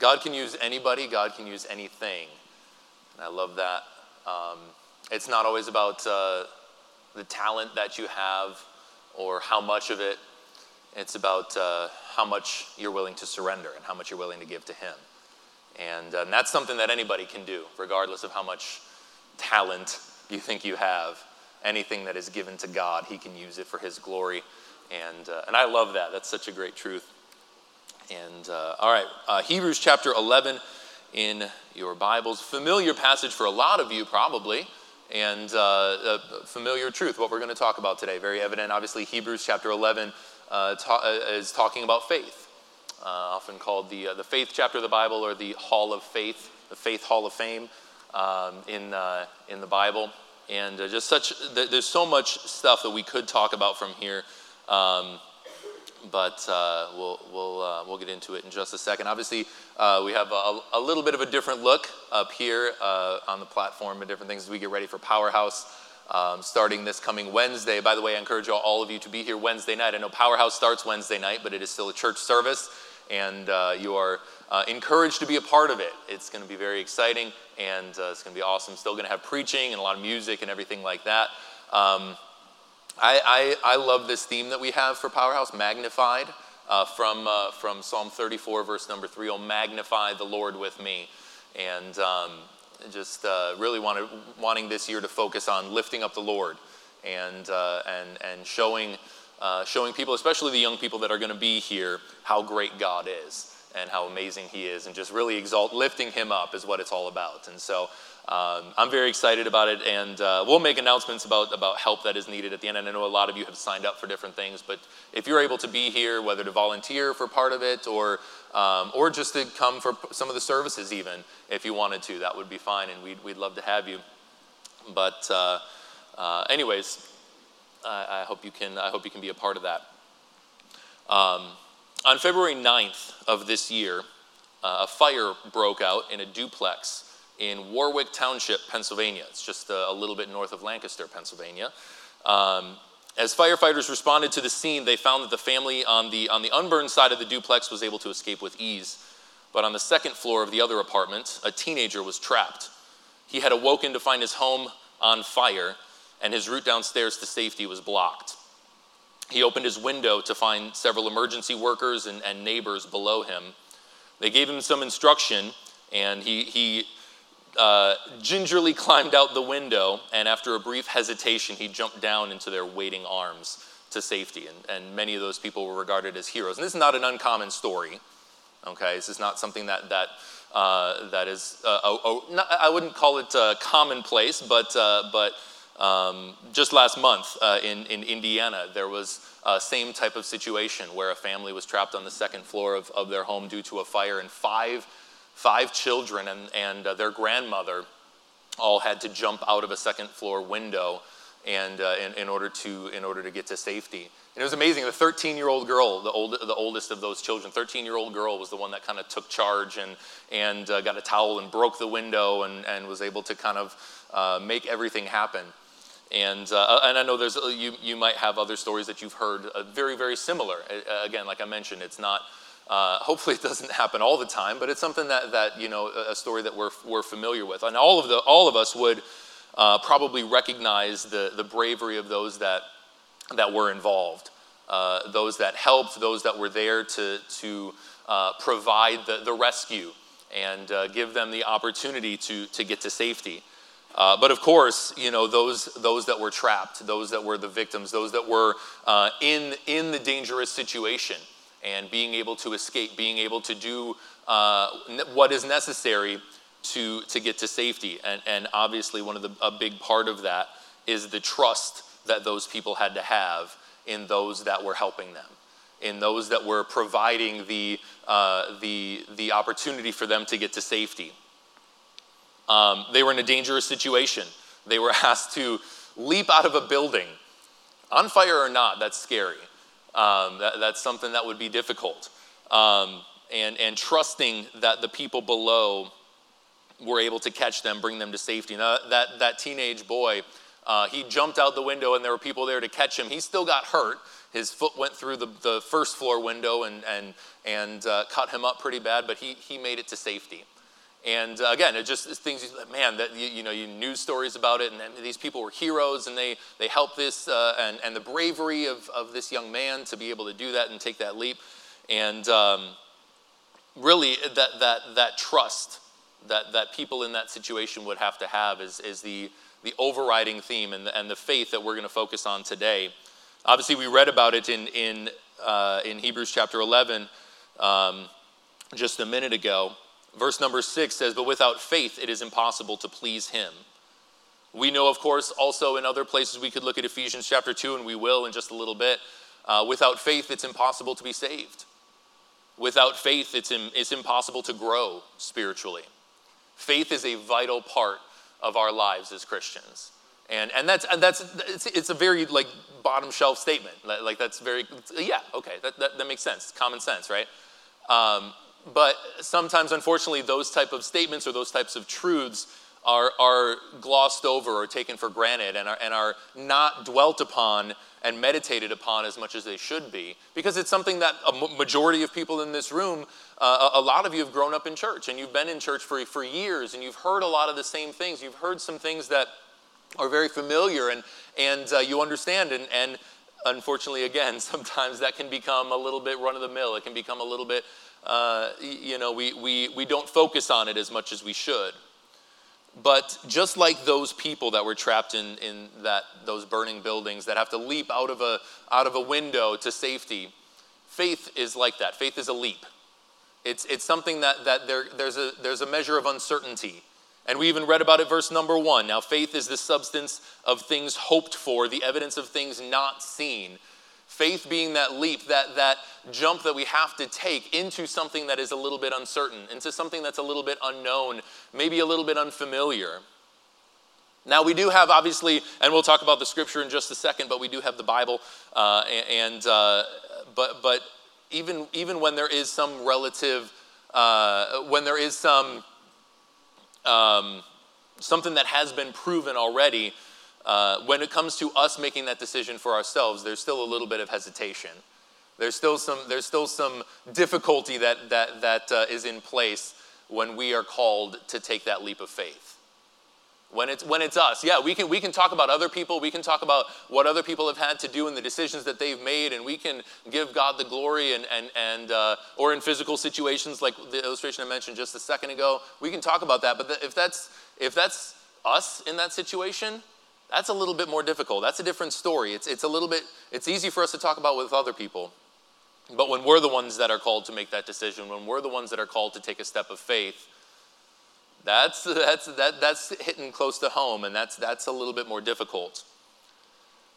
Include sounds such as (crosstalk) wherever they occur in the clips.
God can use anybody, God can use anything. And I love that. Um, it's not always about uh, the talent that you have or how much of it, it's about uh, how much you're willing to surrender and how much you're willing to give to Him. And, and that's something that anybody can do, regardless of how much talent you think you have. Anything that is given to God, He can use it for His glory. And, uh, and I love that. That's such a great truth. And uh, all right, uh, Hebrews chapter 11 in your Bibles. Familiar passage for a lot of you, probably, and uh, familiar truth, what we're going to talk about today. Very evident, obviously, Hebrews chapter 11 uh, ta- uh, is talking about faith, uh, often called the, the faith chapter of the Bible or the Hall of Faith, the Faith Hall of Fame um, in, in the Bible. And just such, there's so much stuff that we could talk about from here. Um, but uh, we'll, we'll, uh, we'll get into it in just a second. Obviously, uh, we have a, a, little bit of a different look up here uh, on the platform and different things as we get ready for Powerhouse. Um, starting this coming Wednesday. By the way, I encourage all, of you to be here Wednesday night. I know Powerhouse starts Wednesday night, but it is still a church service, and uh, you are uh, encouraged to be a part of it. It's going to be very exciting, and it's going to be awesome. Still going to have preaching and a lot of music and everything like that. Um, I, I, I, love this theme that we have for Powerhouse, magnified, uh, from, uh, from Psalm 34, verse number three. Oh, magnify the Lord with me. And um, just uh, really wanted, wanting this year to focus on lifting up the Lord and, uh, and, and showing, uh, showing people, especially the young people that are going to be here, how great God is and how amazing He is, and just really exalt, lifting Him up is what it's all about. And so um, I'm very excited about it, and uh, we'll make announcements about, about help that is needed at the end. And I know a lot of you have signed up for different things, but if you're able to be here, whether to volunteer for part of it or, um, or just to come for some of the services, even if you wanted to, that would be fine, and we'd, we'd love to have you. But, uh, uh, anyways, I, I, hope you can, I hope you can be a part of that. Um, on February 9th of this year, uh, a fire broke out in a duplex in Warwick Township, Pennsylvania. It's just a, a little bit north of Lancaster, Pennsylvania. Um, as firefighters responded to the scene, they found that the family on the, on the unburned side of the duplex was able to escape with ease. But on the second floor of the other apartment, a teenager was trapped. He had awoken to find his home on fire, and his route downstairs to safety was blocked. He opened his window to find several emergency workers and, and neighbors below him. They gave him some instruction, and he, he uh, gingerly climbed out the window, and after a brief hesitation, he jumped down into their waiting arms to safety. And, and many of those people were regarded as heroes. And this is not an uncommon story, okay? This is not something that, that, uh, that is, uh, not, I wouldn't call it uh, commonplace, but, uh, but um, just last month uh, in, in Indiana, there was a same type of situation where a family was trapped on the second floor of, of their home due to a fire, and five five children and, and uh, their grandmother all had to jump out of a second floor window and uh, in, in, order to in order to get to safety. And it was amazing. The 13 year old girl, the, old, the oldest of those children, 13 year old girl was the one that kind of took charge and and uh, got a towel and broke the window and and was able to kind of uh, make everything happen. And, uh, and I know there's, you, you might have other stories that you've heard uh, very, very similar. again, like I mentioned, it's not, uh, hopefully, it doesn't happen all the time, but it's something that, that you know, a story that we're, we're familiar with. And all of, the, all of us would uh, probably recognize the, the bravery of those that, that were involved, uh, those that helped, those that were there to, to uh, provide the, the rescue and uh, give them the opportunity to, to get to safety. Uh, but of course, you know, those, those that were trapped, those that were the victims, those that were uh, in, in the dangerous situation, and being able to escape, being able to do uh, what is necessary to, to get to safety. And, and obviously, one of the, a big part of that is the trust that those people had to have in those that were helping them, in those that were providing the, uh, the, the opportunity for them to get to safety. Um, they were in a dangerous situation. They were (laughs) asked to leap out of a building, on fire or not, that's scary. Um, that, that's something that would be difficult. Um, and, and trusting that the people below were able to catch them, bring them to safety. Now, that, that teenage boy, uh, he jumped out the window and there were people there to catch him. He still got hurt. his foot went through the, the first floor window and, and, and uh, cut him up pretty bad, but he, he made it to safety. And uh, again, it just things, man, that you, you, know, you news stories about it, and, and, these people were heroes, and they, they helped this, uh, and, and the bravery of, of this young man to be able to do that and take that leap. And um, really, that, that, that trust that, that people in that situation would have to have is, is the, the overriding theme and the, and the faith that we're going to focus on today. Obviously, we read about it in, in, uh, in Hebrews chapter 11 um, just a minute ago. Verse number six says, But without faith, it is impossible to please him. We know, of course, also in other places we could look at Ephesians chapter 2, and we will in just a little bit. Uh, without faith, it's impossible to be saved. Without faith, it's, it's impossible to grow spiritually. Faith is a vital part of our lives as Christians. And, and that's, and that's it's, it's a very like bottom shelf statement. Like that's very, yeah, okay, that, that, that makes sense. Common sense, right? Um, but sometimes, unfortunately, those type of statements or those types of truths are, are glossed over or taken for granted and are, and are not dwelt upon and meditated upon as much as they should be. Because it's something that a majority of people in this room uh, a lot of you have grown up in church and you've been in church for, for years and you've heard a lot of the same things. You've heard some things that are very familiar and, and uh, you understand and, and unfortunately again (laughs) sometimes that can become a little bit run of the mill it can become a little bit uh, you know, we, we, we don't focus on it as much as we should. But just like those people that were trapped in, in that, those burning buildings that have to leap out of, a, out of a window to safety, faith is like that. Faith is a leap. It's, it's something that, that there, there's, a, there's a measure of uncertainty. And we even read about it, verse number one. Now, faith is the substance of things hoped for, the evidence of things not seen. Faith being that leap, that, that jump that we have to take into something that is a little bit uncertain, into something that's a little bit unknown, maybe a little bit unfamiliar. Now, we do have, obviously, and we'll talk about the scripture in just a second, but we do have the Bible. Uh, and, uh, but, but even, even when there is some relative, uh, when there is some, um, something that has been proven already, uh, when it comes to us making that decision for ourselves, there's still a little bit of hesitation. There's still some, there's still some difficulty that, that, that uh, is in place when we are called to take that leap of faith. When it's, when it's us, yeah, we can, we can talk about other people. We can talk about what other people have had to do and the decisions that they've made, and we can give God the glory. And, and, and uh, or in physical situations, like the illustration I mentioned just a second ago, we can talk about that. But if that's if that's us in that situation, that's a little bit more difficult. That's a different story. It's, it's a little bit, it's easy for us to talk about with other people. But when we're the ones that are called to make that decision, when we're the ones that are called to take a step of faith, that's, that's, that, that's hitting close to home, and that's, that's a little bit more difficult.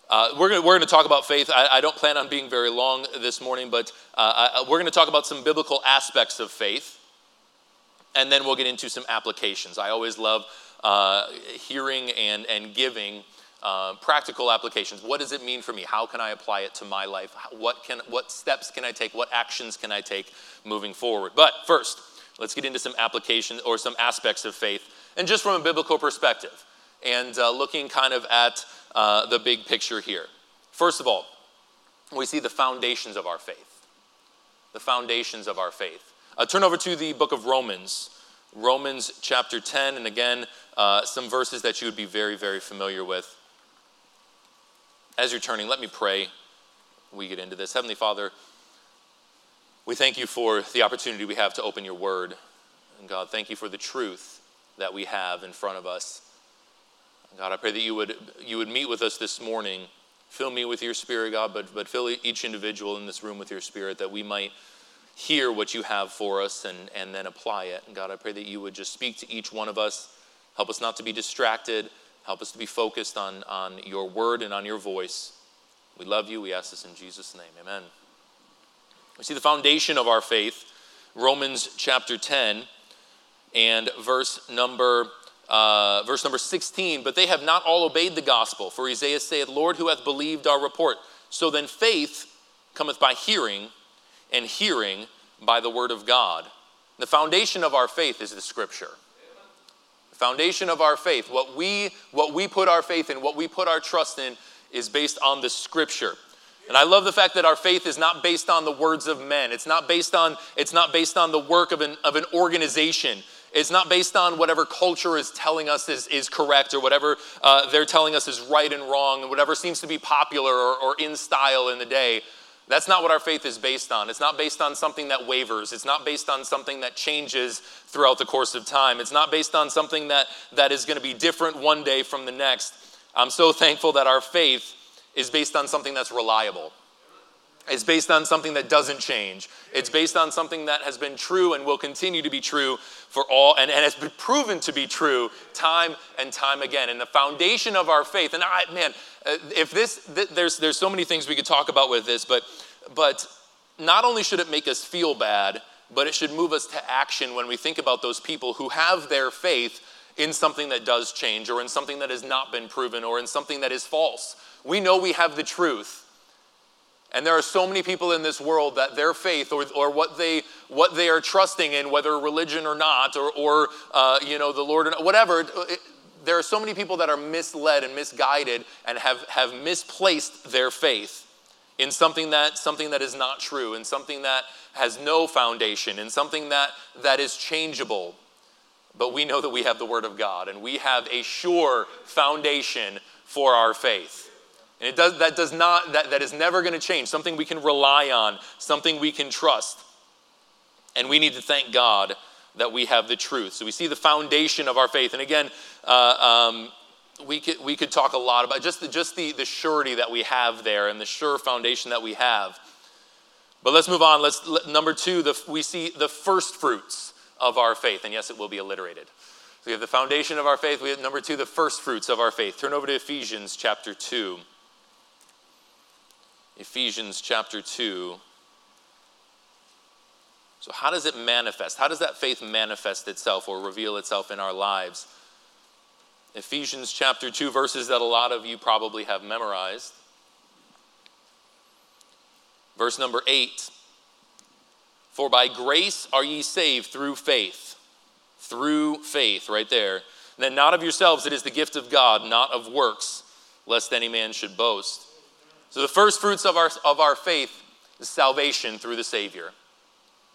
Uh, we're going we're to talk about faith. I, I, don't plan on being very long this morning, but uh, I, we're going to talk about some biblical aspects of faith, and then we'll get into some applications. I always love uh, hearing and, and giving uh, practical applications. What does it mean for me? How can I apply it to my life? What, can, what steps can I take? What actions can I take moving forward? But first, let's get into some applications or some aspects of faith, and just from a biblical perspective, and uh, looking kind of at uh, the big picture here. First of all, we see the foundations of our faith. The foundations of our faith. Uh, turn over to the book of Romans. Romans chapter 10, and again, uh, some verses that you would be very, very familiar with. As you're turning, let me pray. We get into this. Heavenly Father, we thank you for the opportunity we have to open your word. And God, thank you for the truth that we have in front of us. God, I pray that you would, you would meet with us this morning. Fill me with your spirit, God, but, but fill each individual in this room with your spirit that we might hear what you have for us and, and then apply it. And God, I pray that you would just speak to each one of us. Help us not to be distracted. Help us to be focused on, on your word and on your voice. We love you. We ask this in Jesus' name. Amen. We see the foundation of our faith, Romans chapter 10 and verse number uh, verse number 16. But they have not all obeyed the gospel. For Isaiah saith, Lord, who hath believed our report? So then faith cometh by hearing, and hearing by the word of God. The foundation of our faith is the scripture. Foundation of our faith, what we, what we put our faith in, what we put our trust in, is based on the scripture. And I love the fact that our faith is not based on the words of men. It's not based on, it's not based on the work of an, of an organization. It's not based on whatever culture is telling us is, is correct or whatever uh, they're telling us is right and wrong and whatever seems to be popular or, or in style in the day. That's not what our faith is based on. It's not based on something that wavers. It's not based on something that changes throughout the course of time. It's not based on something that, that is going to be different one day from the next. I'm so (laughs) thankful that our faith is based on something that's reliable. It's based on something that doesn't change. It's based on something that has been true and will continue to be true for all, and, and has been proven to be true time and time again. And the foundation of our faith, and I, man, uh, if this, th- there's, there's so many things we could talk about with this, but, but not only should it make us feel bad, but it should move us to action when we think about those people who have their faith in something that does change or in something that has not been proven or in something that is false. We know we have the truth. And there are so many people in this world that their faith or, or what, they, what they are trusting in, whether religion or not, or, or uh, you know, the Lord, or whatever, it, there are so many people that are misled and misguided and have, have misplaced their faith in something that, something that is not true, in something that has no foundation, in something that, that is changeable. But we know that we have the Word of God and we have a sure foundation for our faith. And it does, that does not, that, that is never going to change. Something we can rely on, something we can trust. And we need to thank God that we have the truth. So we see the foundation of our faith. And again, uh, um, we, could, we could talk a lot about just, the, just the, the surety that we have there and the sure foundation that we have. But let's move on. Let's, number two, the, we see the first fruits of our faith. And yes, it will be alliterated. So we have the foundation of our faith. We have number two, the first fruits of our faith. Turn over to Ephesians chapter 2. Ephesians chapter 2. So, how does it manifest? How does that faith manifest itself or reveal itself in our lives? Ephesians chapter 2, verses that a lot of you probably have memorized. Verse number 8 For by grace are ye saved through faith. Through faith, right there. And then not of yourselves, it is the gift of God, not of works, lest any man should boast. So the first fruits of our, of our faith is salvation through the Savior.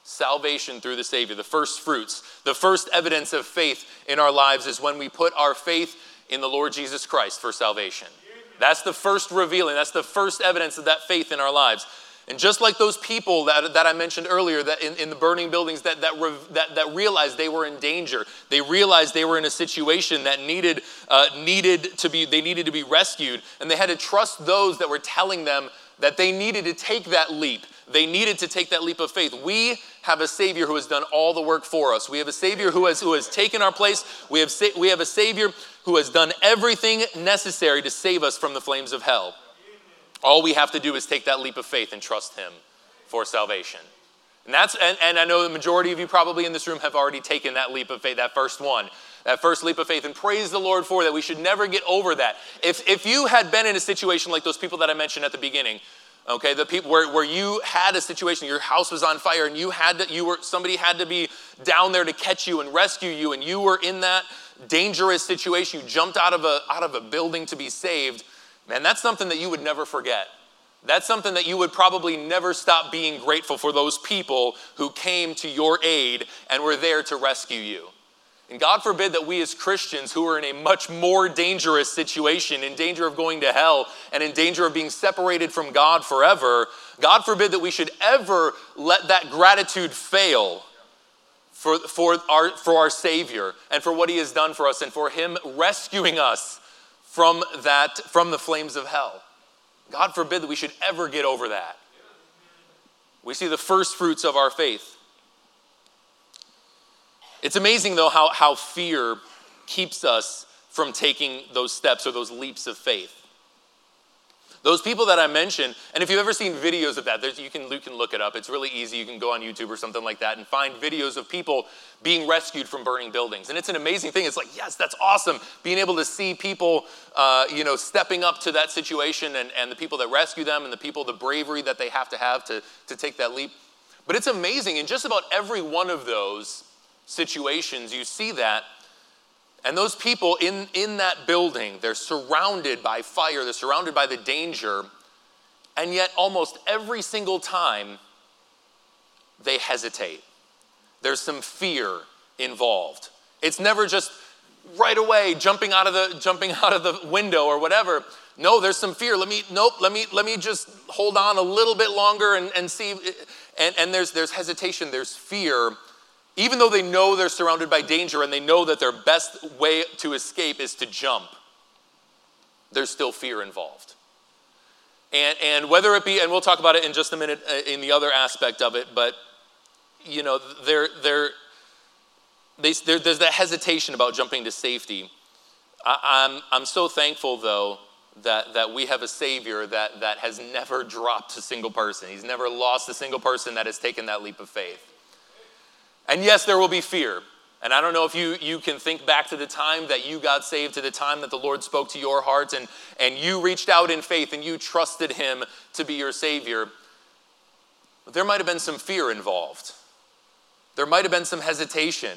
Salvation through the Savior, the first fruits. The first evidence of faith in our lives is when we put our faith in the Lord Jesus Christ for salvation. That's the first revealing, that's the first evidence of that faith in our lives. And just like those people that, that I mentioned earlier that in, in the burning buildings that, that, re, that, that, realized they were in danger, they realized they were in a situation that needed, uh, needed to be, they needed to be rescued, and they had to trust those that were telling them that they needed to take that leap. They needed to take that leap of faith. We have a Savior who has done all the work for us. We have a Savior who has, who has taken our place. We have, we have a Savior who has done everything necessary to save us from the flames of hell. All we have to do is take that leap of faith and trust Him for salvation. And that's and, and I know the majority of you probably in this room have already taken that leap of faith, that first one, that first leap of faith, and praise the Lord for that. We should never get over that. If if you had been in a situation like those people that I mentioned at the beginning, okay, the people where, where you had a situation, your house was on fire, and you had to, you were somebody had to be down there to catch you and rescue you, and you were in that dangerous situation, you jumped out of a out of a building to be saved Man, that's something that you would never forget. That's something that you would probably never stop being grateful for those people who came to your aid and were there to rescue you. And God forbid that we as Christians who are in a much more dangerous situation, in danger of going to hell and in danger of being separated from God forever, God forbid that we should ever let that gratitude fail for, for, our, for our Savior and for what He has done for us and for Him rescuing us from that from the flames of hell. God forbid that we should ever get over that. We see the first fruits of our faith. It's amazing, though, how, how fear keeps us from taking those steps or those leaps of faith. Those people that I mentioned, and if you've ever seen videos of that, you can, you can look it up. It's really easy. You can go on YouTube or something like that and find videos of people being rescued from burning buildings. And it's an amazing thing. It's like, yes, that's awesome. Being able to see people, uh, you know, stepping up to that situation and, and the people that rescue them and the people, the bravery that they have to have to, to take that leap. But it's amazing. In just about every one of those situations, you see that and those people in, in that building, they're surrounded by fire, they're surrounded by the danger, And yet, almost every single time, they hesitate. There's some fear involved. It's never just right away jumping out of the jumping out of the window or whatever. No, there's some fear. Let me nope, let me let me just hold on a little bit longer and, and see and, and there's there's hesitation, there's fear. Even though they know they're surrounded by danger and they know that their best way to escape is to jump, there's still fear involved. And, and whether it be, and we'll talk about it in just a minute uh, in the other aspect of it, but you know, there, there, they, there, there's that hesitation about jumping to safety. I, I'm, I'm so thankful, though, that, that we have a Savior that, that has never dropped a single person. He's never lost a single person that has taken that leap of faith. And yes, there will be fear. And I don't know if you, you can think back to the time that you got saved, to the time that the Lord spoke to your heart, and, and you reached out in faith and you trusted Him to be your Savior. There might have been some fear involved. There might have been some hesitation.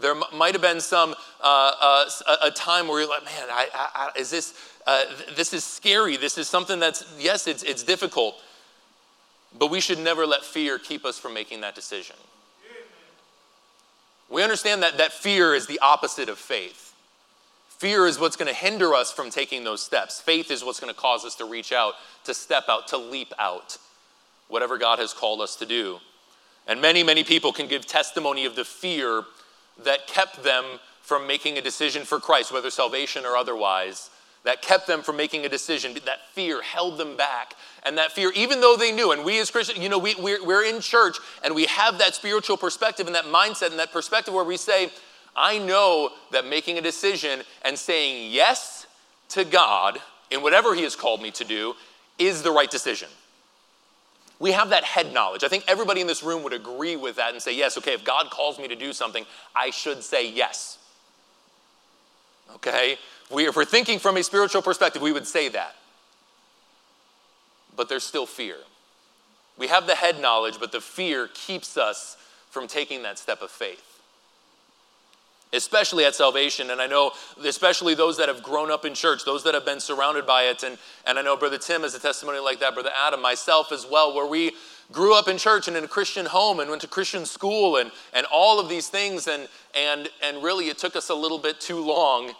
There m- might have been some uh, uh, a time where you're like, man, I, I, I, is this uh, th- this is scary. This is something that's yes, it's it's difficult, but we should never let fear keep us from making that decision. We understand that that fear is the opposite of faith. Fear is what's going to hinder us from taking those steps. Faith is what's going to cause us to reach out, to step out, to leap out, whatever God has called us to do. And many, many people can give testimony of the fear that kept them from making a decision for Christ, whether salvation or otherwise, that kept them from making a decision. That fear held them back. And that fear, even though they knew, and we as Christians, you know, we, we're, we're in church and we have that spiritual perspective and that mindset and that perspective where we say, I know that making a decision and saying yes to God in whatever He has called me to do is the right decision we have that head knowledge. I think everybody in this room would agree with that and say, yes, okay, if God calls me to do something, I should say yes. Okay? We, if we're thinking from a spiritual perspective, we would say that. But there's still fear. We have the head knowledge, but the fear keeps us from taking that step of faith especially at salvation. And I know, especially those that have grown up in church, those that have been surrounded by it. And, and I know Brother Tim has a testimony like that, Brother Adam, myself as well, where we grew up in church and in a Christian home and went to Christian school and, and all of these things. And, and, and really, it took us a little bit too long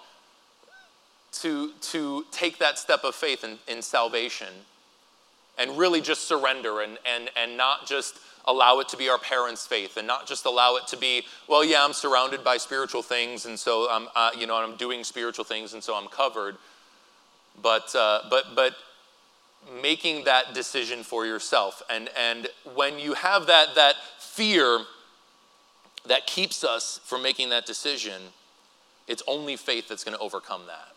to, to take that step of faith in, in salvation and really just surrender and, and, and not just allow it to be our parents' faith and not just allow it to be, well, yeah, I'm surrounded by spiritual things, and so I'm, uh, you know, I'm doing spiritual things, and so I'm covered. But, uh, but, but making that decision for yourself, and and when you have that that fear that keeps us from making that decision, it's only faith that's going to overcome that.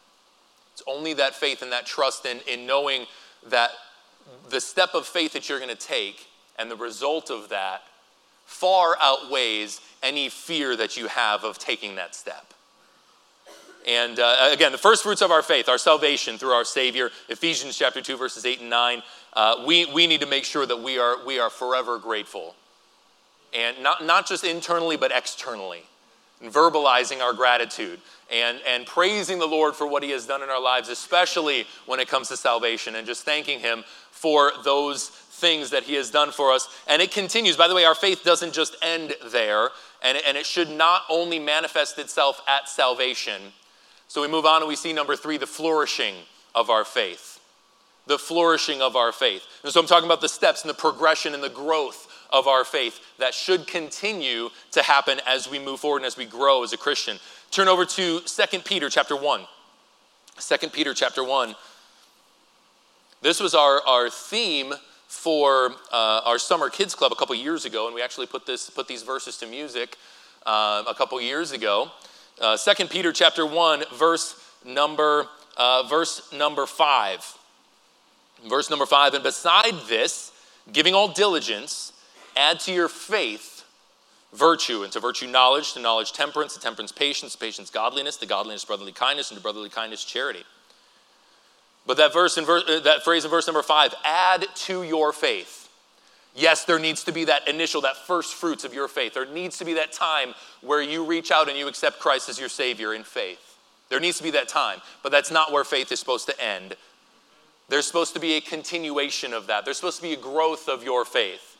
It's only that faith and that trust in, in knowing that the step of faith that you're going to take and the result of that far outweighs any fear that you have of taking that step. And uh, again, the first fruits of our faith, our salvation through our Savior, Ephesians chapter 2, verses 8 and 9, uh, we, we need to make sure that we are, we are forever grateful. And not, not just internally, but externally. And verbalizing our gratitude and, and praising the Lord for what He has done in our lives, especially when it comes to salvation, and just thanking Him for those things that he has done for us. And it continues. By the way, our faith doesn't just end there, and, and it should not only manifest itself at salvation. So we move on and we see number three the flourishing of our faith. The flourishing of our faith. And so I'm talking about the steps and the progression and the growth of our faith that should continue to happen as we move forward and as we grow as a Christian. Turn over to 2 Peter chapter 1. 2 Peter chapter 1. This was our, our theme for uh, our summer kids club a couple years ago, and we actually put this put these verses to music uh, a couple years ago. Uh, Second Peter chapter one, verse number uh, verse number five. Verse number five, and beside this, giving all diligence, add to your faith virtue, and to virtue knowledge, to knowledge temperance, to temperance patience, to patience godliness, to godliness brotherly kindness, and to brotherly kindness charity. But that verse in verse, uh, that phrase in verse number five, add to your faith. Yes, there needs to be that initial, that first fruits of your faith. There needs to be that time where you reach out and you accept Christ as your Savior in faith. There needs to be that time, but that's not where faith is supposed to end. There's supposed to be a continuation of that. There's supposed to be a growth of your faith.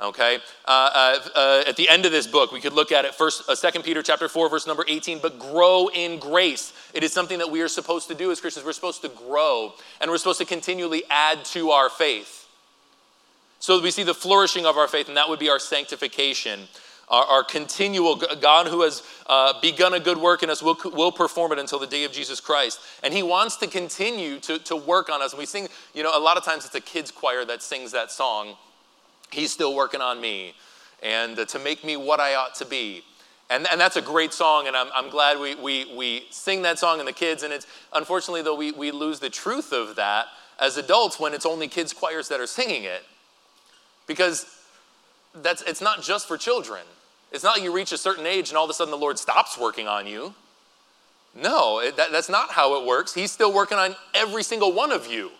Okay, uh, uh, uh, at the end of this book, we could look at it first, uh, 2 Peter chapter 4, verse number 18, but grow in grace. It is something that we are supposed to do as Christians. We're supposed to grow, and we're supposed to continually add to our faith. So we see the flourishing of our faith, and that would be our sanctification, our, our continual God who has uh, begun a good work in us will, will perform it until the day of Jesus Christ. And He wants to continue to, to work on us. And we sing, you know, a lot of times it's a kids' choir that sings that song. He's still working on me and uh, to make me what I ought to be. And, and that's a great song, and I'm, I'm glad we, we, we sing that song and the kids. And it's unfortunately, though, we, we lose the truth of that as adults when it's only kids' choirs that are singing it. Because that's, it's not just for children. It's not like you reach a certain age and all of a sudden the Lord stops working on you. No, it, that, that's not how it works. He's still working on every single one of you.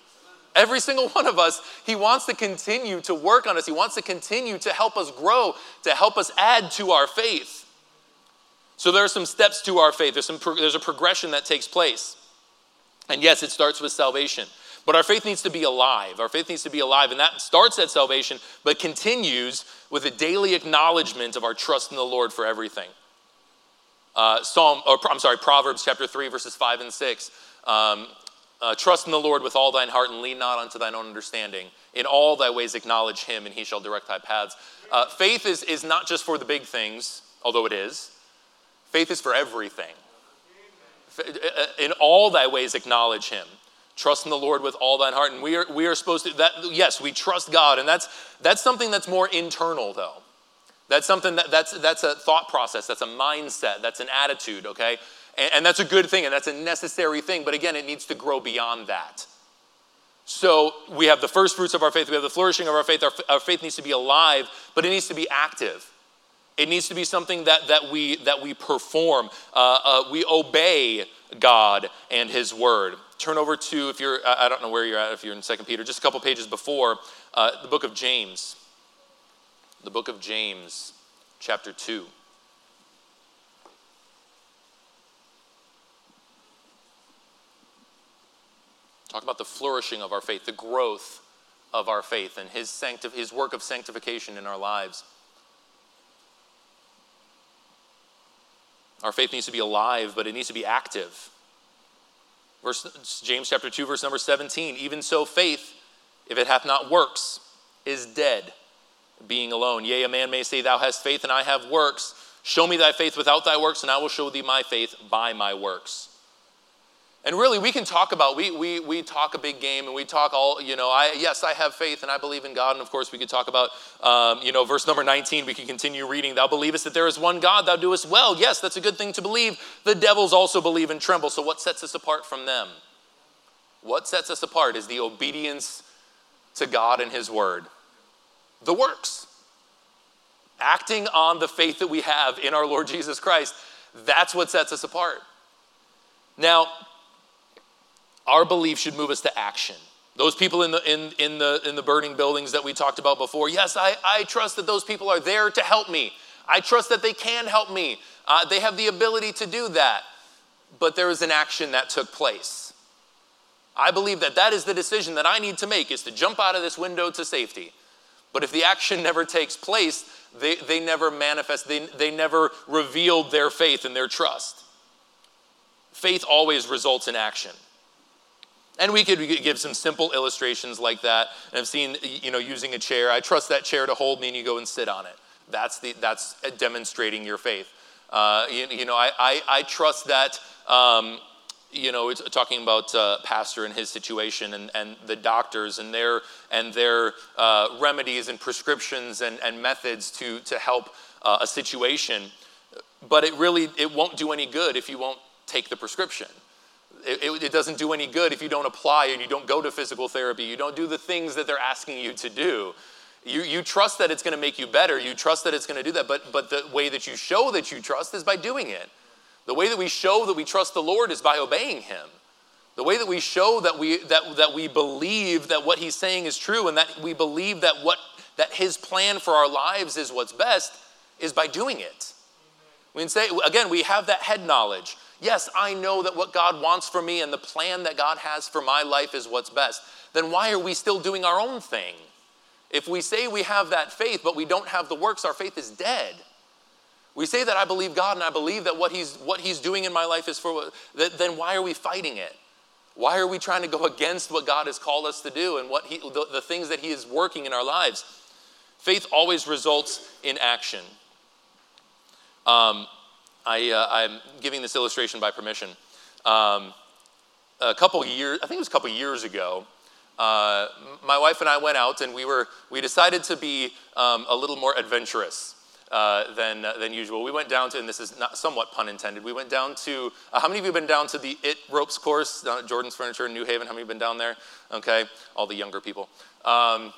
Every single one of us, He wants to continue to work on us. He wants to continue to help us grow, to help us add to our faith. So there are some steps to our faith. There's, some, there's a progression that takes place. And yes, it starts with salvation. But our faith needs to be alive. Our faith needs to be alive. And that starts at salvation, but continues with a daily acknowledgement of our trust in the Lord for everything. Uh, Psalm, or I'm sorry, Proverbs chapter 3, verses 5 and 6. Um, uh, trust in the Lord with all thine heart and lean not unto thine own understanding. In all thy ways acknowledge him, and he shall direct thy paths. Uh, faith is, is not just for the big things, although it is. Faith is for everything. Uh, uh, in all thy ways acknowledge him. Trust in the Lord with all thine heart. And we are, we are supposed to, that, yes, we trust God. And that's, that's something that's more internal, though. That's something that, that's, that's a thought process, that's a mindset, that's an attitude, okay? And, and that's a good thing and that's a necessary thing, but again, it needs to grow beyond that. So we have the first fruits of our faith, we have the flourishing of our faith. Our, our faith needs to be alive, but it needs to be active. It needs to be something that, that, we, that we perform. Uh, uh, we obey God and His Word. Turn over to, if you're, I don't know where you're at, if you're in Second Peter, just a couple pages before, uh, the book of James. The book of James, chapter 2. Talk about the flourishing of our faith, the growth of our faith, and his, sanctif- his work of sanctification in our lives. Our faith needs to be alive, but it needs to be active. Verse, James chapter 2, verse number 17. Even so, faith, if it hath not works, is dead, being alone. Yea, a man may say, Thou hast faith, and I have works. Show me thy faith without thy works, and I will show thee my faith by my works. And really, we can talk about, we, we, we talk a big game and we talk all, you know, I, yes, I have faith and I believe in God. And of course, we could talk about, um, you know, verse number 19, we can continue reading. Thou believest that there is one God, thou doest well. Yes, that's a good thing to believe. The devils also believe and tremble. So, what sets us apart from them? What sets us apart is the obedience to God and His word, the works. Acting on the faith that we have in our Lord Jesus Christ, that's what sets us apart. Now, our belief should move us to action. Those people in the, in, in, the, in the burning buildings that we talked about before, yes, I, I trust that those people are there to help me. I trust that they can help me. Uh, they have the ability to do that. But there is an action that took place. I believe that that is the decision that I need to make is to jump out of this window to safety. But if the action (laughs) never takes place, they, they never manifest, they, they never revealed their faith and their trust. Faith always results in action. And we could give some simple illustrations like that. And I've seen, you know, using a chair. I trust that chair to hold me, and you go and sit on it. That's, the, that's demonstrating your faith. Uh, you, you, know, I, I, I trust that, um, you know, it's talking about uh, pastor and his situation and, and the doctors and their, and their uh, remedies and prescriptions and, and methods to, to help uh, a situation. But it really, it won't do any good if you won't take the prescription. It, it, doesn't do any good if you don't apply and you don't go to physical therapy. You don't do the things that they're asking you to do. You, you trust that it's going to make you better. You trust that it's going to do that. But, but the way that you show that you trust is by doing it. The way that we show that we trust the Lord is by obeying Him. The way that we show that we, that, that we believe that what He's saying is true and that we believe that, what, that His plan for our lives is what's best is by doing it. We can say, again, we have that head knowledge. Yes, I know that what God wants for me and the plan that God has for my life is what's best, then why are we still doing our own thing? If we say we have that faith, but we don't have the works, our faith is dead. We say that I believe God and I believe that what He's, what he's doing in my life is for, then why are we fighting it? Why are we trying to go (laughs) against what God has called us to do and what he, the, the things that He is working in our lives? Faith always results in action. Um, I, uh, I'm giving this illustration by permission. Um, a couple years, I think it was a couple years ago, uh, my wife and I went out and we were we decided to be um, a little more adventurous. Uh, than, uh, than usual. We went down to, and this is not somewhat pun intended, we went down to, uh, how many of you have been down to the IT ropes course down at Jordan's Furniture in New Haven? How many have been down there? Okay, all the younger people. Um,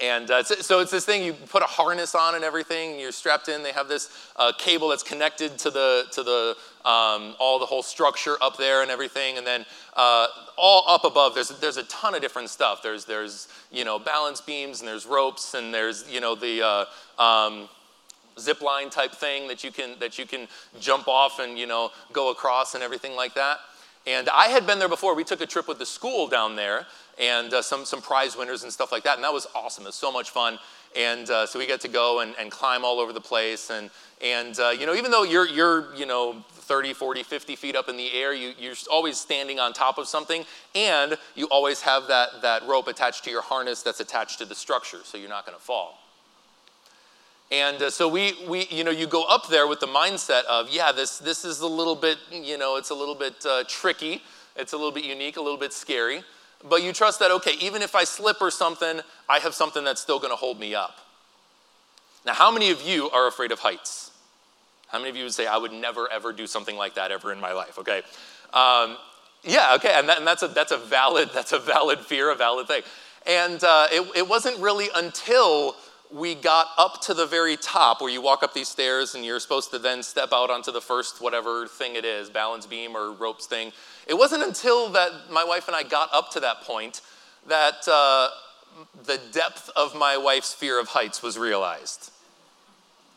and uh, so it's this thing, you put a harness on and everything, you're strapped in. They have this uh, cable that's connected to the, to the, um, all the whole structure up there and everything. And then uh, all up above, there's, there's a ton of different stuff. There's, there's, you know, balance beams and there's ropes and there's, you know, the, uh, um, zip line type thing that you can, that you can jump off and, you know, go across and everything like that. And I had been there before. We took a trip with the school down there and uh, some, some prize winners and stuff like that. And that was awesome. It was so much fun. And uh, so we got to go and, and climb all over the place. And, and uh, you know, even though you're, you're, you know, 30, 40, 50 feet up in the air, you, you're always standing on top of something. And you always have that, that rope attached to your harness that's attached to the structure, so you're not going to fall. And uh, so we, we, you know, you go up there with the mindset of, yeah, this, this is a little bit, you know, it's a little bit uh, tricky. It's a little bit unique, a little bit scary. But you trust that, okay, even if I slip or something, I have something that's still to hold me up. Now, how many of you are afraid of heights? How many of you would say, I would never, ever do something like that ever in my life, okay? Um, yeah, okay, and, that, and, that's, a, that's, a valid, (laughs) that's a valid fear, a valid thing. And uh, it, it wasn't really until we got up to the very top where you walk up these stairs and you're supposed to then step out onto the first whatever thing it is balance beam or ropes thing. It wasn't until that my wife and i got up to that point that uh, the depth of my wife's fear of heights was realized.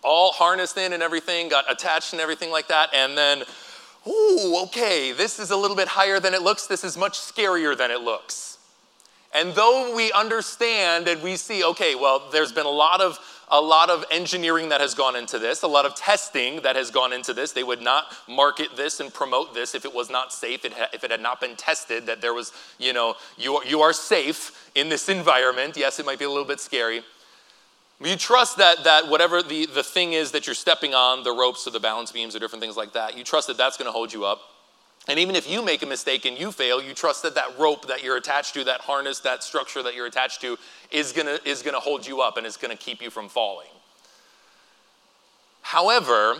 All harnessed in and everything got attached and everything like that and then ooh okay this is a little bit higher than it looks. This is much scarier than it looks and though we understand and we see, okay, well, there's been a lot of a lot of engineering that has gone into this, a lot of testing that has gone into this. They would not market this and promote this if it was not safe, if it had not been tested, that there was, you know, you are, you are safe in this environment. Yes, it might be a little bit scary. You trust that, that whatever the, the thing is that you're stepping on, the ropes or the balance beams or different things like that, you trust that that's going to hold you up. And even if you make a mistake and you fail, you trust that that rope that you're attached to, that harness, that structure that you're attached to, is gonna, is gonna hold you up and is gonna keep you from falling. However,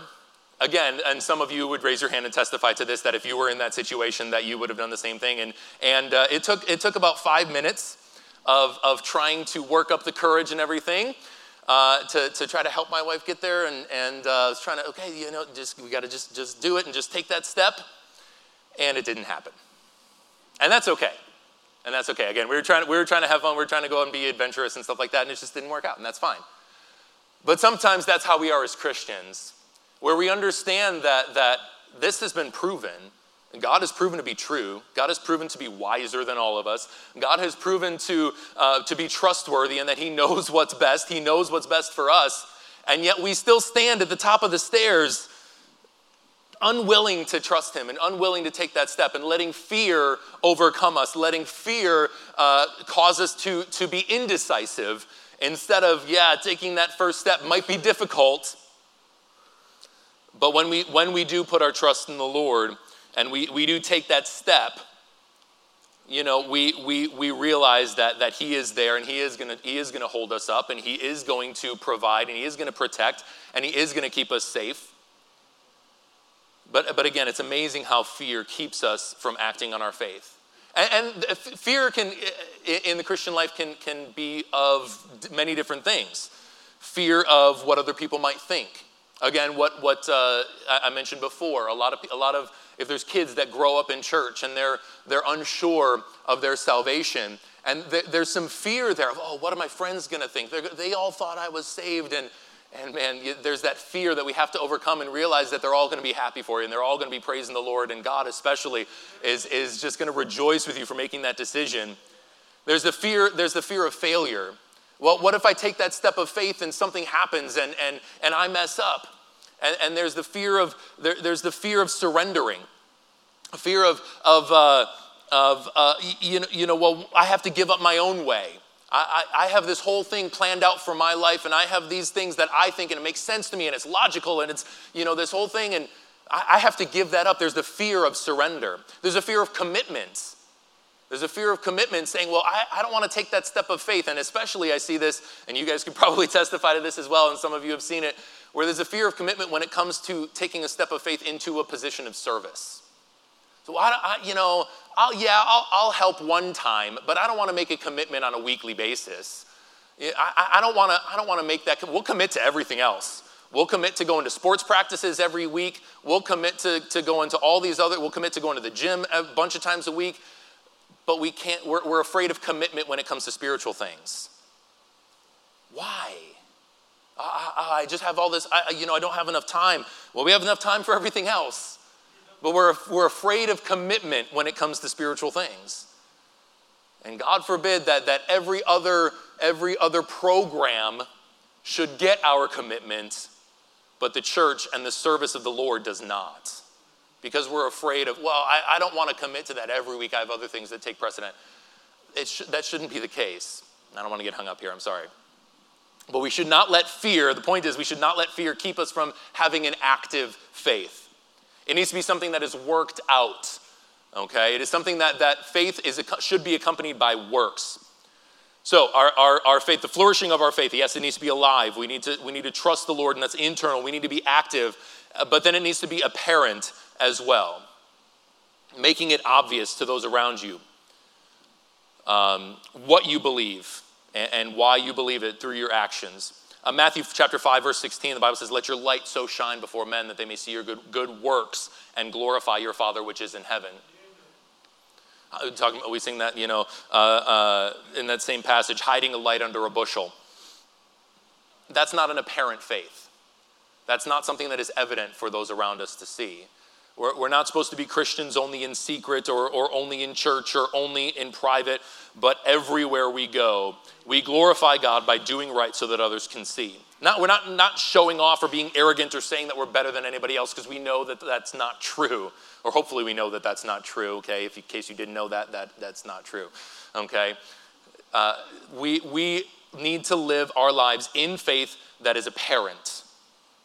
again, and some of you would raise your hand and testify to this that if you were in that situation, that you would have done the same thing. And, and uh, it, took, it took about five minutes of, of trying to work up the courage and everything. Uh, to, to try to help my wife get there and, and uh, I was trying to okay you know just we got to just just do it and just take that step and it didn't happen. And that's okay. And that's okay. Again, we were trying, we were trying to have fun, we were trying to go and be adventurous and stuff like that, and it just didn't work out, and that's fine. But sometimes that's how we are as Christians, where we understand that, that this has been proven. God has proven to be true. God has proven to be wiser than all of us. God has proven to, uh, to be trustworthy and that He (laughs) knows what's best. He knows what's best for us. And yet we still stand at the top of the stairs unwilling to trust Him and unwilling to take that step and letting fear overcome us, letting fear uh, cause us to, to be indecisive instead of, yeah, taking that first step might be difficult. But when we, when we do put our trust in the Lord and we, we do take that step, you know, we, we, we realize that, that He is there and He is going he is gonna hold us up and He is going to provide and He is going to protect and He is going to keep us safe. But, but again, it's amazing how fear keeps us from acting on our faith. And, and fear can, in the Christian life, can, can be of many different things. Fear of what other people might think. Again, what, what uh, I mentioned before, a lot, of, a lot of, if there's kids that grow up in church and they're, they're unsure of their salvation, and th- there's some fear there of, oh, what are my friends going to think? They're, they all thought I was saved, and, And man, there's that fear that we have to overcome and realize that they're all going to be happy for you and they're all going to be praising the Lord. And God, especially, is, is just going to rejoice with you for making that decision. There's the fear, there's the fear of failure. Well, what if I take that step of faith and something happens and, and, and I mess up? And, and there's the fear of there, there's the fear of surrendering, fear of of uh, of uh, you know you know well I have to give up my own way. I, I, have this whole thing planned out for my life, and I have these things that I think and it makes sense to me, and it's logical, and it's you know this whole thing, and I, I have to give that up. There's the fear of surrender. There's a fear of commitment. There's a fear of commitment saying, well, I, I don't want to take that step of faith. And especially, I see this, and you guys could (laughs) probably testify to this as well, and some of you have seen it, where there's a fear of commitment when it comes to taking a step of faith into a position of service. So, I, I you know, I'll, yeah, I'll, I'll, help one time, but I don't want to make a commitment on a weekly basis. I, I don't want to. I don't want to make that. We'll commit to everything else. We'll commit to going to sports practices every week. We'll commit to, to going to all these other. We'll commit to going to the gym a bunch of times a week but we can't, we're, we're afraid of commitment when it comes to spiritual things. Why? I, I, just have all this, I, you know, I don't have enough time. Well, we have enough time for everything else. But we're, we're afraid of commitment when it comes to spiritual things. And God forbid that, that every, other, every other program should get our commitment, but the church and the service of the Lord does not because we're afraid of, well, I, I don't want to commit to that every week. I have other things that take precedent. Sh- that shouldn't be the case. I don't want to get hung up here, I'm sorry. But we should not let fear, the point is, we should not let fear keep us from having an active faith. It needs to be something that is worked out, okay? It is something that, that faith is, should be accompanied by works. So, our, our, our faith, the flourishing of our faith, yes, it needs to be alive. We need to, we need to trust the Lord, and that's internal. We need to be active, uh, but then it needs to be apparent as well, making it obvious to those around you um, what you believe and, and, why you believe it through your actions. Uh, Matthew chapter 5, verse 16, the Bible says, Let your light so shine before men that they may see your good, good works and glorify your Father which is in heaven. Uh, talking, we sing that, you know, uh, uh, in that same passage, hiding a light under a bushel. That's not an apparent faith. That's not something that is evident for those around us to see. We're, we're not supposed to be Christians only in secret or, or only in church or only in private, but everywhere we go, we glorify God by doing right so that others can see. Not, we're not, not showing off or being arrogant or saying that we're better than anybody else because we know that that's not true. Or hopefully we know that that's not true, okay? If in case you didn't know that, that that's not true, okay? Uh, we, we need to live our lives in faith that is apparent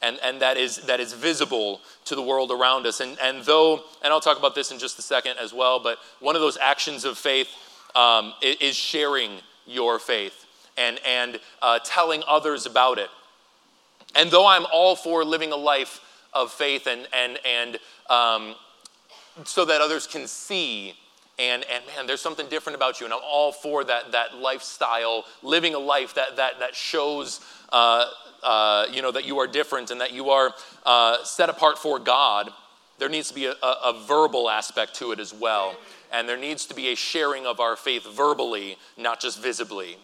and, and that, is, that is visible to the world around us. And, and though, and I'll talk about this in just a second as well, but one of those actions of faith um, is sharing your faith and, and uh, telling others about it. And though I'm all for living a life of faith and, and, and um, so that others can see and, and man, there's something different about you. And I'm all for that, that lifestyle, living a life that, that, that shows uh, uh, you know, that you are different and that you are uh, set apart for God, there needs to be a, a, verbal aspect to it as well. And there needs to be a sharing of our faith verbally, not just visibly.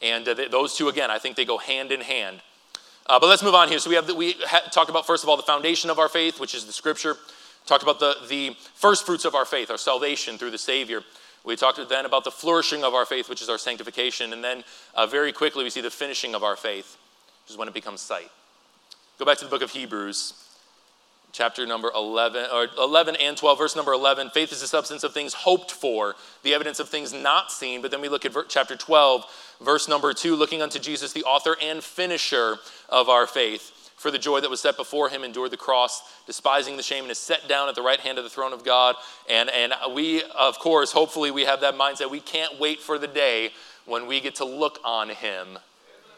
And uh, th- those two, again, I think they go hand in hand. Uh, but let's move on here. So we have the, we ha- talked about first of all the foundation of our faith, which is the Scripture. Talked about the the first fruits of our faith, our salvation through the Savior. We talked then about the flourishing of our faith, which is our sanctification, and then uh, very quickly we see the finishing of our faith, which is when it becomes sight. Go back to the book of Hebrews, chapter number 11, or 11 and 12, verse number 11. Faith is the substance of things hoped for, the evidence of things not seen. But then we look at chapter 12, verse number 2, looking unto Jesus, the author and finisher of our faith. For the joy that was set before him, endured the cross, despising the shame, and is set down at the right hand of the throne of God. And, and we, of course, hopefully, we have that mindset. We can't wait for the day when we get to look on him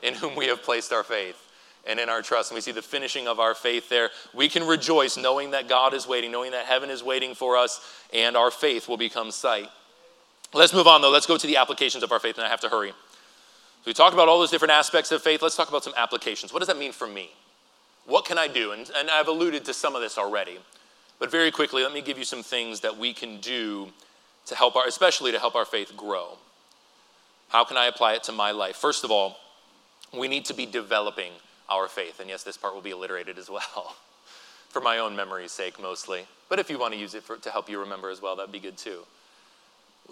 in whom we have placed our faith and in our trust. And we see the finishing of our faith there. We can rejoice knowing that God is waiting, knowing that heaven is waiting for us, and our faith will become sight. Let's move on, though. Let's go to the applications of our faith, and I have to hurry. So we talked about all those different aspects of faith. Let's talk about some applications. What does that mean for me? What can I do? And, and I've alluded to some of this already. But very quickly, let me give you some things that we can do to help our, especially to help our faith grow. How can I apply it to my life? First of all, we need to be developing our faith. And yes, this part will be alliterated as well, (laughs) for my own memory's sake mostly. But if you want to use it for, to help you remember as well, that'd be good too.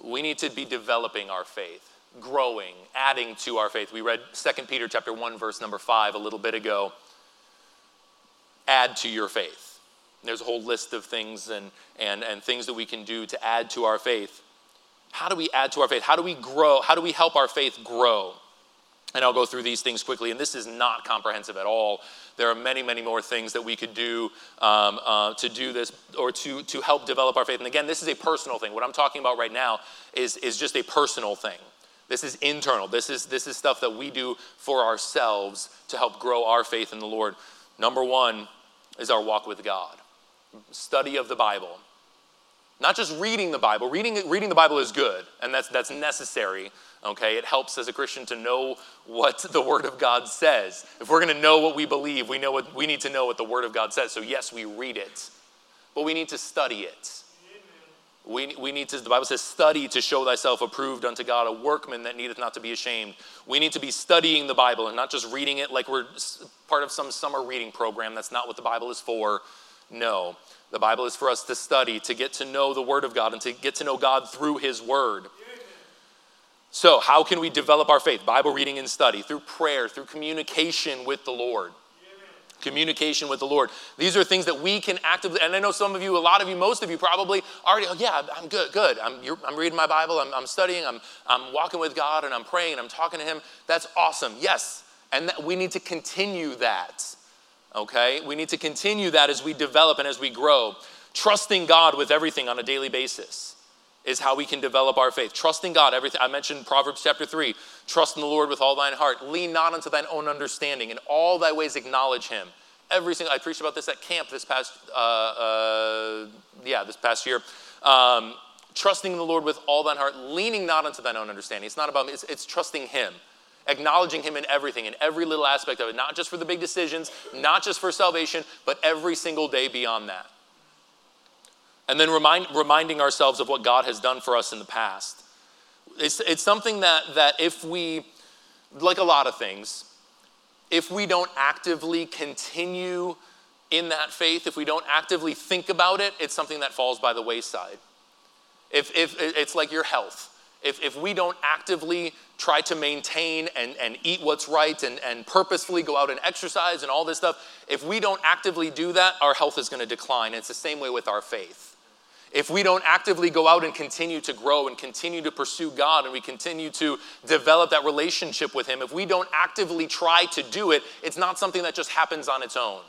We need to be developing our faith, growing, adding to our faith. We read 2 Peter chapter 1 verse number 5 a little bit ago. Add to your faith. There's a whole list of things and, and, and things that we can do to add to our faith. How do we add to our faith? How do we grow? How do we help our faith grow? And I'll go through these things quickly, and this is not comprehensive at all. There are many, many more things that we could do um, uh, to do this or to, to help develop our faith. And again, this is a personal thing. What I'm talking about right now is, is just a personal thing. This is internal. This is, this is stuff that we do for ourselves to help grow our faith in the Lord. Number one is our walk with God, study of the Bible. Not just reading the Bible. Reading, reading the Bible is good, and that's, that's necessary. Okay, it helps as a Christian to know what the Word of God says. If we're going to know what we believe, we know what we need to know what the Word of God says. So yes, we read it, but we need to study it. We, we need to, the Bible says, study to show thyself approved unto God, a workman that needeth not to be ashamed. We need to be studying the Bible and not just reading it like we're part of some summer reading program. That's not what the Bible is for. No. The Bible is for us to study, to get to know the Word of God, and to get to know God through His Word. So, how can we develop our faith? Bible reading and study, through prayer, through communication with the Lord. Communication with the Lord. These are things that we can actively, and I know some of you, a lot of you, most of you probably already, oh, yeah, I'm good, good. I'm, I'm reading my Bible, I'm, I'm studying, I'm, I'm walking with God, and I'm praying, and I'm talking to Him. That's awesome. Yes. And that, we need to continue that okay? We need to continue that as we develop and as we grow. Trusting God with everything on a daily basis is how we can develop our faith. Trusting God, everything. I mentioned Proverbs chapter 3 trust in the Lord with all thine heart, lean not unto thine own understanding, in all thy ways acknowledge him. Every single, I preached about this at camp this past, uh, uh, yeah, this past year. Um, trusting in the Lord with all thine heart, leaning not unto thine own understanding. It's not about me, it's, it's trusting him acknowledging Him in everything, in every little aspect of it, not just for the big decisions, not just for salvation, but every single day beyond that. And then remind, reminding ourselves of what God has done for us in the past. It's, it's something that, that if we, like a lot of things, if we don't actively continue in that faith, if we don't actively think about it, it's something that falls by the wayside. If, if it's like your health if, if we don't actively try to maintain and, and eat what's right and, and purposefully go out and exercise and all this stuff, if we don't actively do that, our health is going to decline. It's the same way with our faith. If we don't actively go out and continue to grow and continue to pursue God and we continue to develop that relationship with Him, if we don't actively try to do it, it's not something that just happens on its own.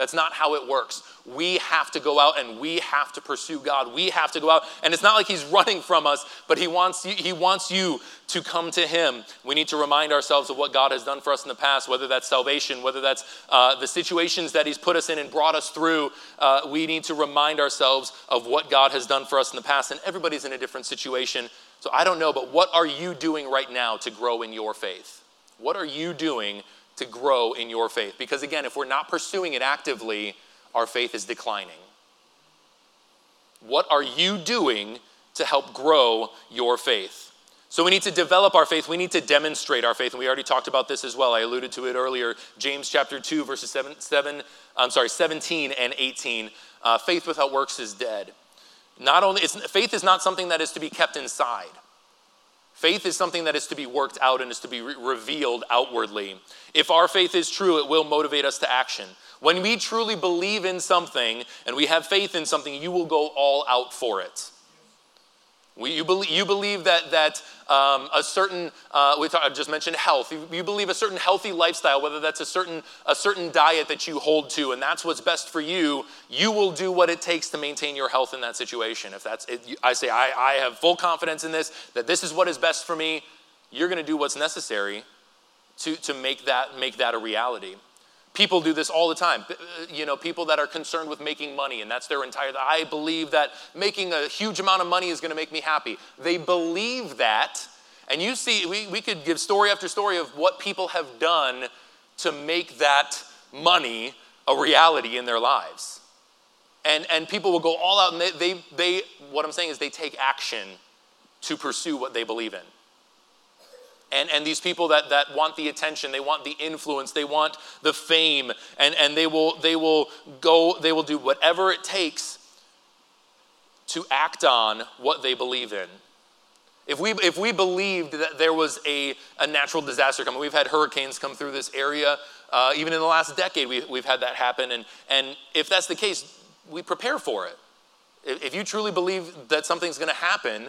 That's not how it works. We have to go out and we have to pursue God. We have to go out. And it's not like he's (laughs) running from us, but he wants you, he wants you to come to him. We need to remind ourselves of what God has done for us in the past, whether that's salvation, whether that's uh, the situations that he's put us in and brought us through. Uh, we need to remind ourselves of what God has done for us in the past. And everybody's in a different situation. So I don't know, but what are you doing right now to grow in your faith? What are you doing to grow in your faith. Because again, if we're not pursuing it actively, our faith is declining. What are you doing to help grow your faith? So we need to develop our faith. We need to demonstrate our faith. And we already talked about this as well. I alluded to it earlier. James chapter 2, verses 7, 7 I'm sorry, 17 and 18. Uh, faith without works is dead. Not only, faith is not something that is to be kept inside. Faith is something that is to be worked out and is to be re- revealed outwardly. If our faith is true, it will motivate us to action. When we truly believe in something and we have faith in something, you will go all out for it. We, you, believe, you believe that, that um, a certain, uh, we talk, I just mentioned health. You, you, believe a certain healthy lifestyle, whether that's a certain, a certain diet that you hold to, and that's what's best for you, you will do what it takes to maintain your health in that situation. If that's, it, I say, I, I have full confidence in this, that this is what is best for me, you're going to do what's necessary to, to make, that, make that a reality. People do this all the time. Uh, you know, people that are concerned with making money, and that's their entire. I believe that making a huge amount of money is going to make me happy. They believe that, and you see, we, we could give story after story of what people have done to make that money a reality in their lives. And, and people will go all out, and they, they, they, what I'm saying is they take action to pursue what they believe in. And, and these people that, that want the attention, they want the influence, they want the fame, and, and they, will, they will go, they will do whatever it takes to act on what they believe in. If we, if we believed that there was a, a natural disaster coming, we've had hurricanes come through this area. Uh, even in the last decade, we, we've had that happen. And, and if that's the case, we prepare for it. If, you truly believe that something's going to happen,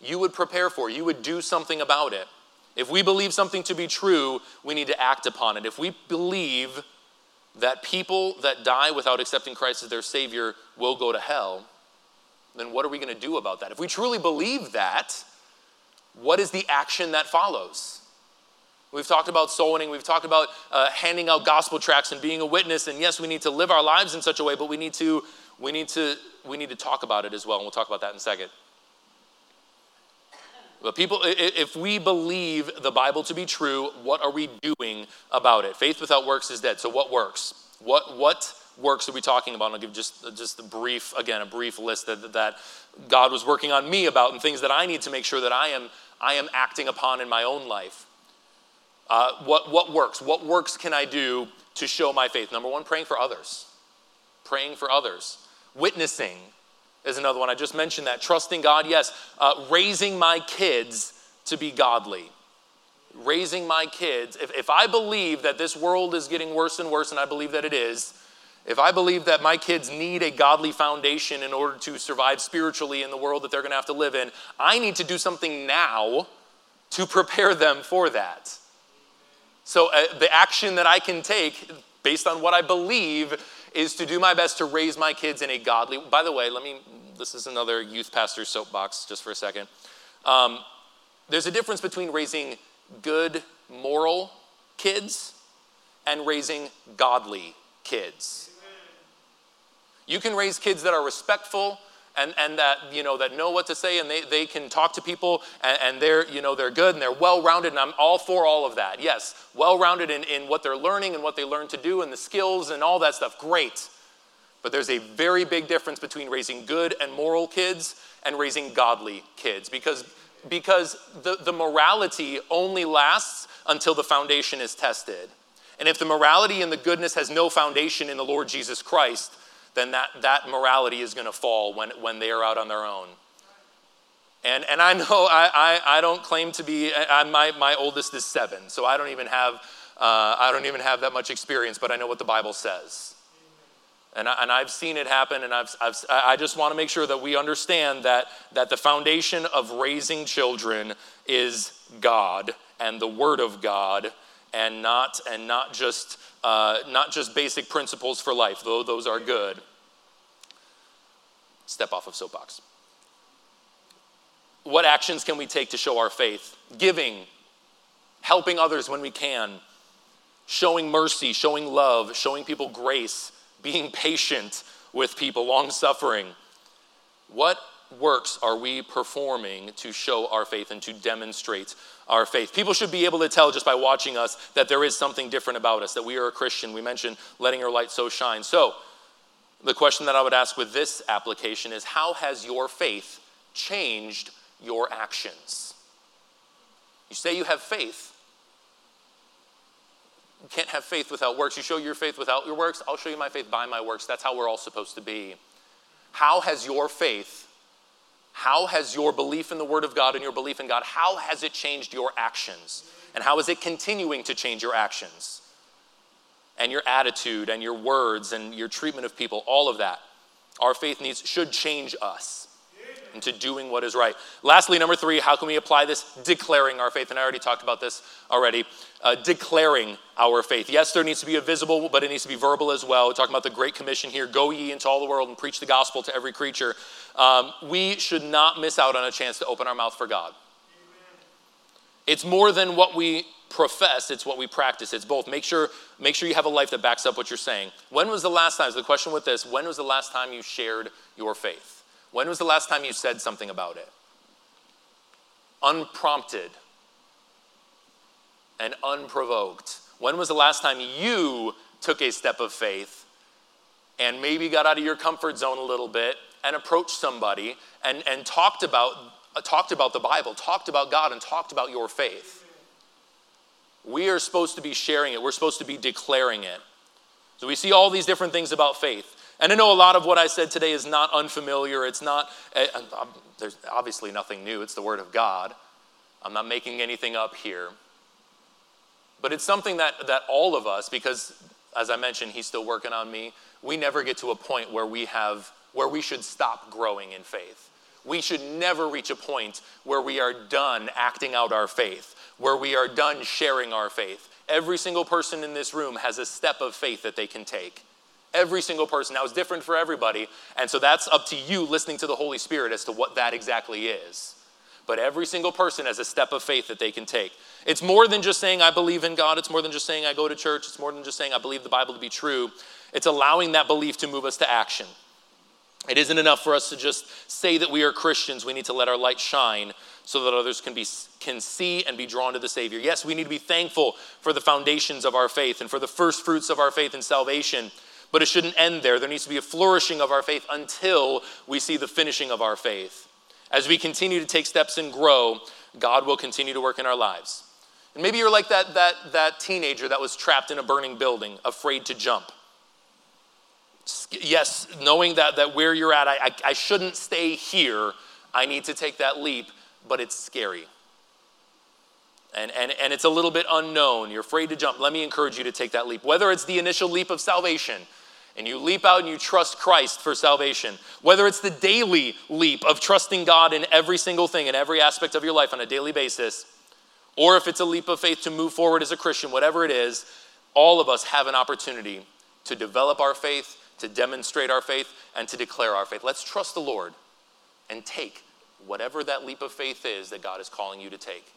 you would prepare for it. You would do something about it. If we believe something to be true, we need to act upon it. If we believe that people that die without accepting Christ as their Savior will go to hell, then what are we going to do about that? If we truly believe that, what is the action that follows? We've talked about soul winning. We've talked about uh, handing out gospel tracts and being a witness. And yes, we need to live our lives in such a way, but we need to we need to we need to talk about it as well. And we'll talk about that in a second. But people, if we believe the Bible to be true, what are we doing about it? Faith without works is dead. So what works? What what works are we talking about? And I'll give just just a brief again a brief list that that God was working on me about and things that I need to make sure that I am, I am acting upon in my own life. Uh, what, what works? What works can I do to show my faith? Number one, praying for others. Praying for others. Witnessing is another one. I just mentioned that. Trusting God, yes. Uh, raising my kids to be godly. Raising my kids. If, if I believe that this world is getting worse and worse, and I believe that it is, if I believe that my kids need a godly foundation in order to survive spiritually in the world that they're going to have to live in, I need to do something now to prepare them for that. So, uh, the action that I can take based on what I believe is to do my best to raise my kids in a godly by the way let me this is another youth pastor soapbox just for a second. Um, there's a difference between raising good moral kids and raising godly kids. You can raise kids that are respectful and, and that, you know, that know what to say and they, they can talk to people and, and they're, you know, they're good and they're well-rounded and I'm all for all of that. Yes, well-rounded in, in what they're learning and what they learn to do and the skills and all that stuff. Great. But there's a very big difference between raising good and moral kids and raising godly kids because, because the, the morality only lasts until the foundation is tested. And if the morality and the goodness has no foundation in the Lord Jesus Christ, then that, that morality is going to fall when, when they are out on their own. And, and I know I, I, I don't claim to be, I, my, my oldest is seven, so I don't even have, uh, I don't even have that much experience, but I know what the Bible says. And, I, and I've seen it happen, and I've, I've, I just want to make sure that we understand that, that the foundation of raising children is God and the Word of God, and not, and not just uh, not just basic principles for life, though those are good. Step off of soapbox. What actions can we take to show our faith? Giving, helping others when we can, showing mercy, showing love, showing people grace, being patient with people, long suffering. What works are we performing to show our faith and to demonstrate our faith? People should be able to tell just by watching us that there is something different about us, that we are a Christian. We mentioned letting our light so shine. So, the question that I would ask with this application is how has your faith changed your actions? You say you have faith. You can't have faith without works. You show your faith without your works. I'll show you my faith by my works. That's how we're all supposed to be. How has your faith how has your belief in the Word of God and your belief in God, how has it changed your actions? And how is it continuing to change your actions? And your attitude and your words and your treatment of people, all of that. Our faith needs should change us into doing what is right. Lastly, number three, how can we apply this? Declaring our faith. And I already talked about this already. Uh, declaring our faith. Yes, there needs to be a visible, but it needs to be verbal as well. We're talking about the Great Commission here go ye into all the world and preach the gospel to every creature um, we should not miss out on a chance to open our mouth for God. It's more than what we profess, it's what we practice. It's both. Make sure, make sure you have a life that backs up what you're saying. When was the last time, so the question with this, when was the last time you shared your faith? When was the last time you said something about it? Unprompted and unprovoked. When was the last time you took a step of faith and maybe got out of your comfort zone a little bit and approached somebody and, and talked, about, uh, talked about the Bible, talked about God, and talked about your faith. We are supposed to be sharing it, we're supposed to be declaring it. So we see all these different things about faith. And I know a lot of what I said today is not unfamiliar. It's not, eh, there's obviously nothing new. It's the Word of God. I'm not making anything up here. But it's something that, that all of us, because as I mentioned, He's still working on me, we never get to a point where we have, where we should stop growing in faith. We should never reach a point where we are done acting out our faith, where we are done sharing our faith. Every single person in this room has a step of faith that they can take. Every single person. Now, it's different for everybody. And so that's up to you listening to the Holy Spirit as to what that exactly is. But every single person has a step of faith that they can take. It's more than just saying, I believe in God. It's more than just saying, I go to church. It's more than just saying, I believe the Bible to be true. It's allowing that belief to move us to action. It isn't enough for us to just say that we are Christians. We need to let our light shine so that others can, be, can see and be drawn to the Savior. Yes, we need to be thankful for the foundations of our faith and for the first fruits of our faith and salvation. But it shouldn't end there. There needs to be a flourishing of our faith until we see the finishing of our faith. As we continue to take steps and grow, God will continue to work in our lives. And maybe you're like that, that, that teenager that was trapped in a burning building, afraid to jump. Yes, knowing that, that where you're at, I, I, I shouldn't stay here. I need to take that leap, but it's scary. And, and, and it's a little bit unknown. You're afraid to jump. Let me encourage you to take that leap. Whether it's the initial leap of salvation, and you leap out and you trust Christ for salvation, whether it's the daily leap of trusting God in every single thing, in every aspect of your life on a daily basis, or if it's a leap of faith to move forward as a Christian, whatever it is, all of us have an opportunity to develop our faith, to demonstrate our faith, and to declare our faith. Let's trust the Lord and take whatever that leap of faith is that God is calling you to take.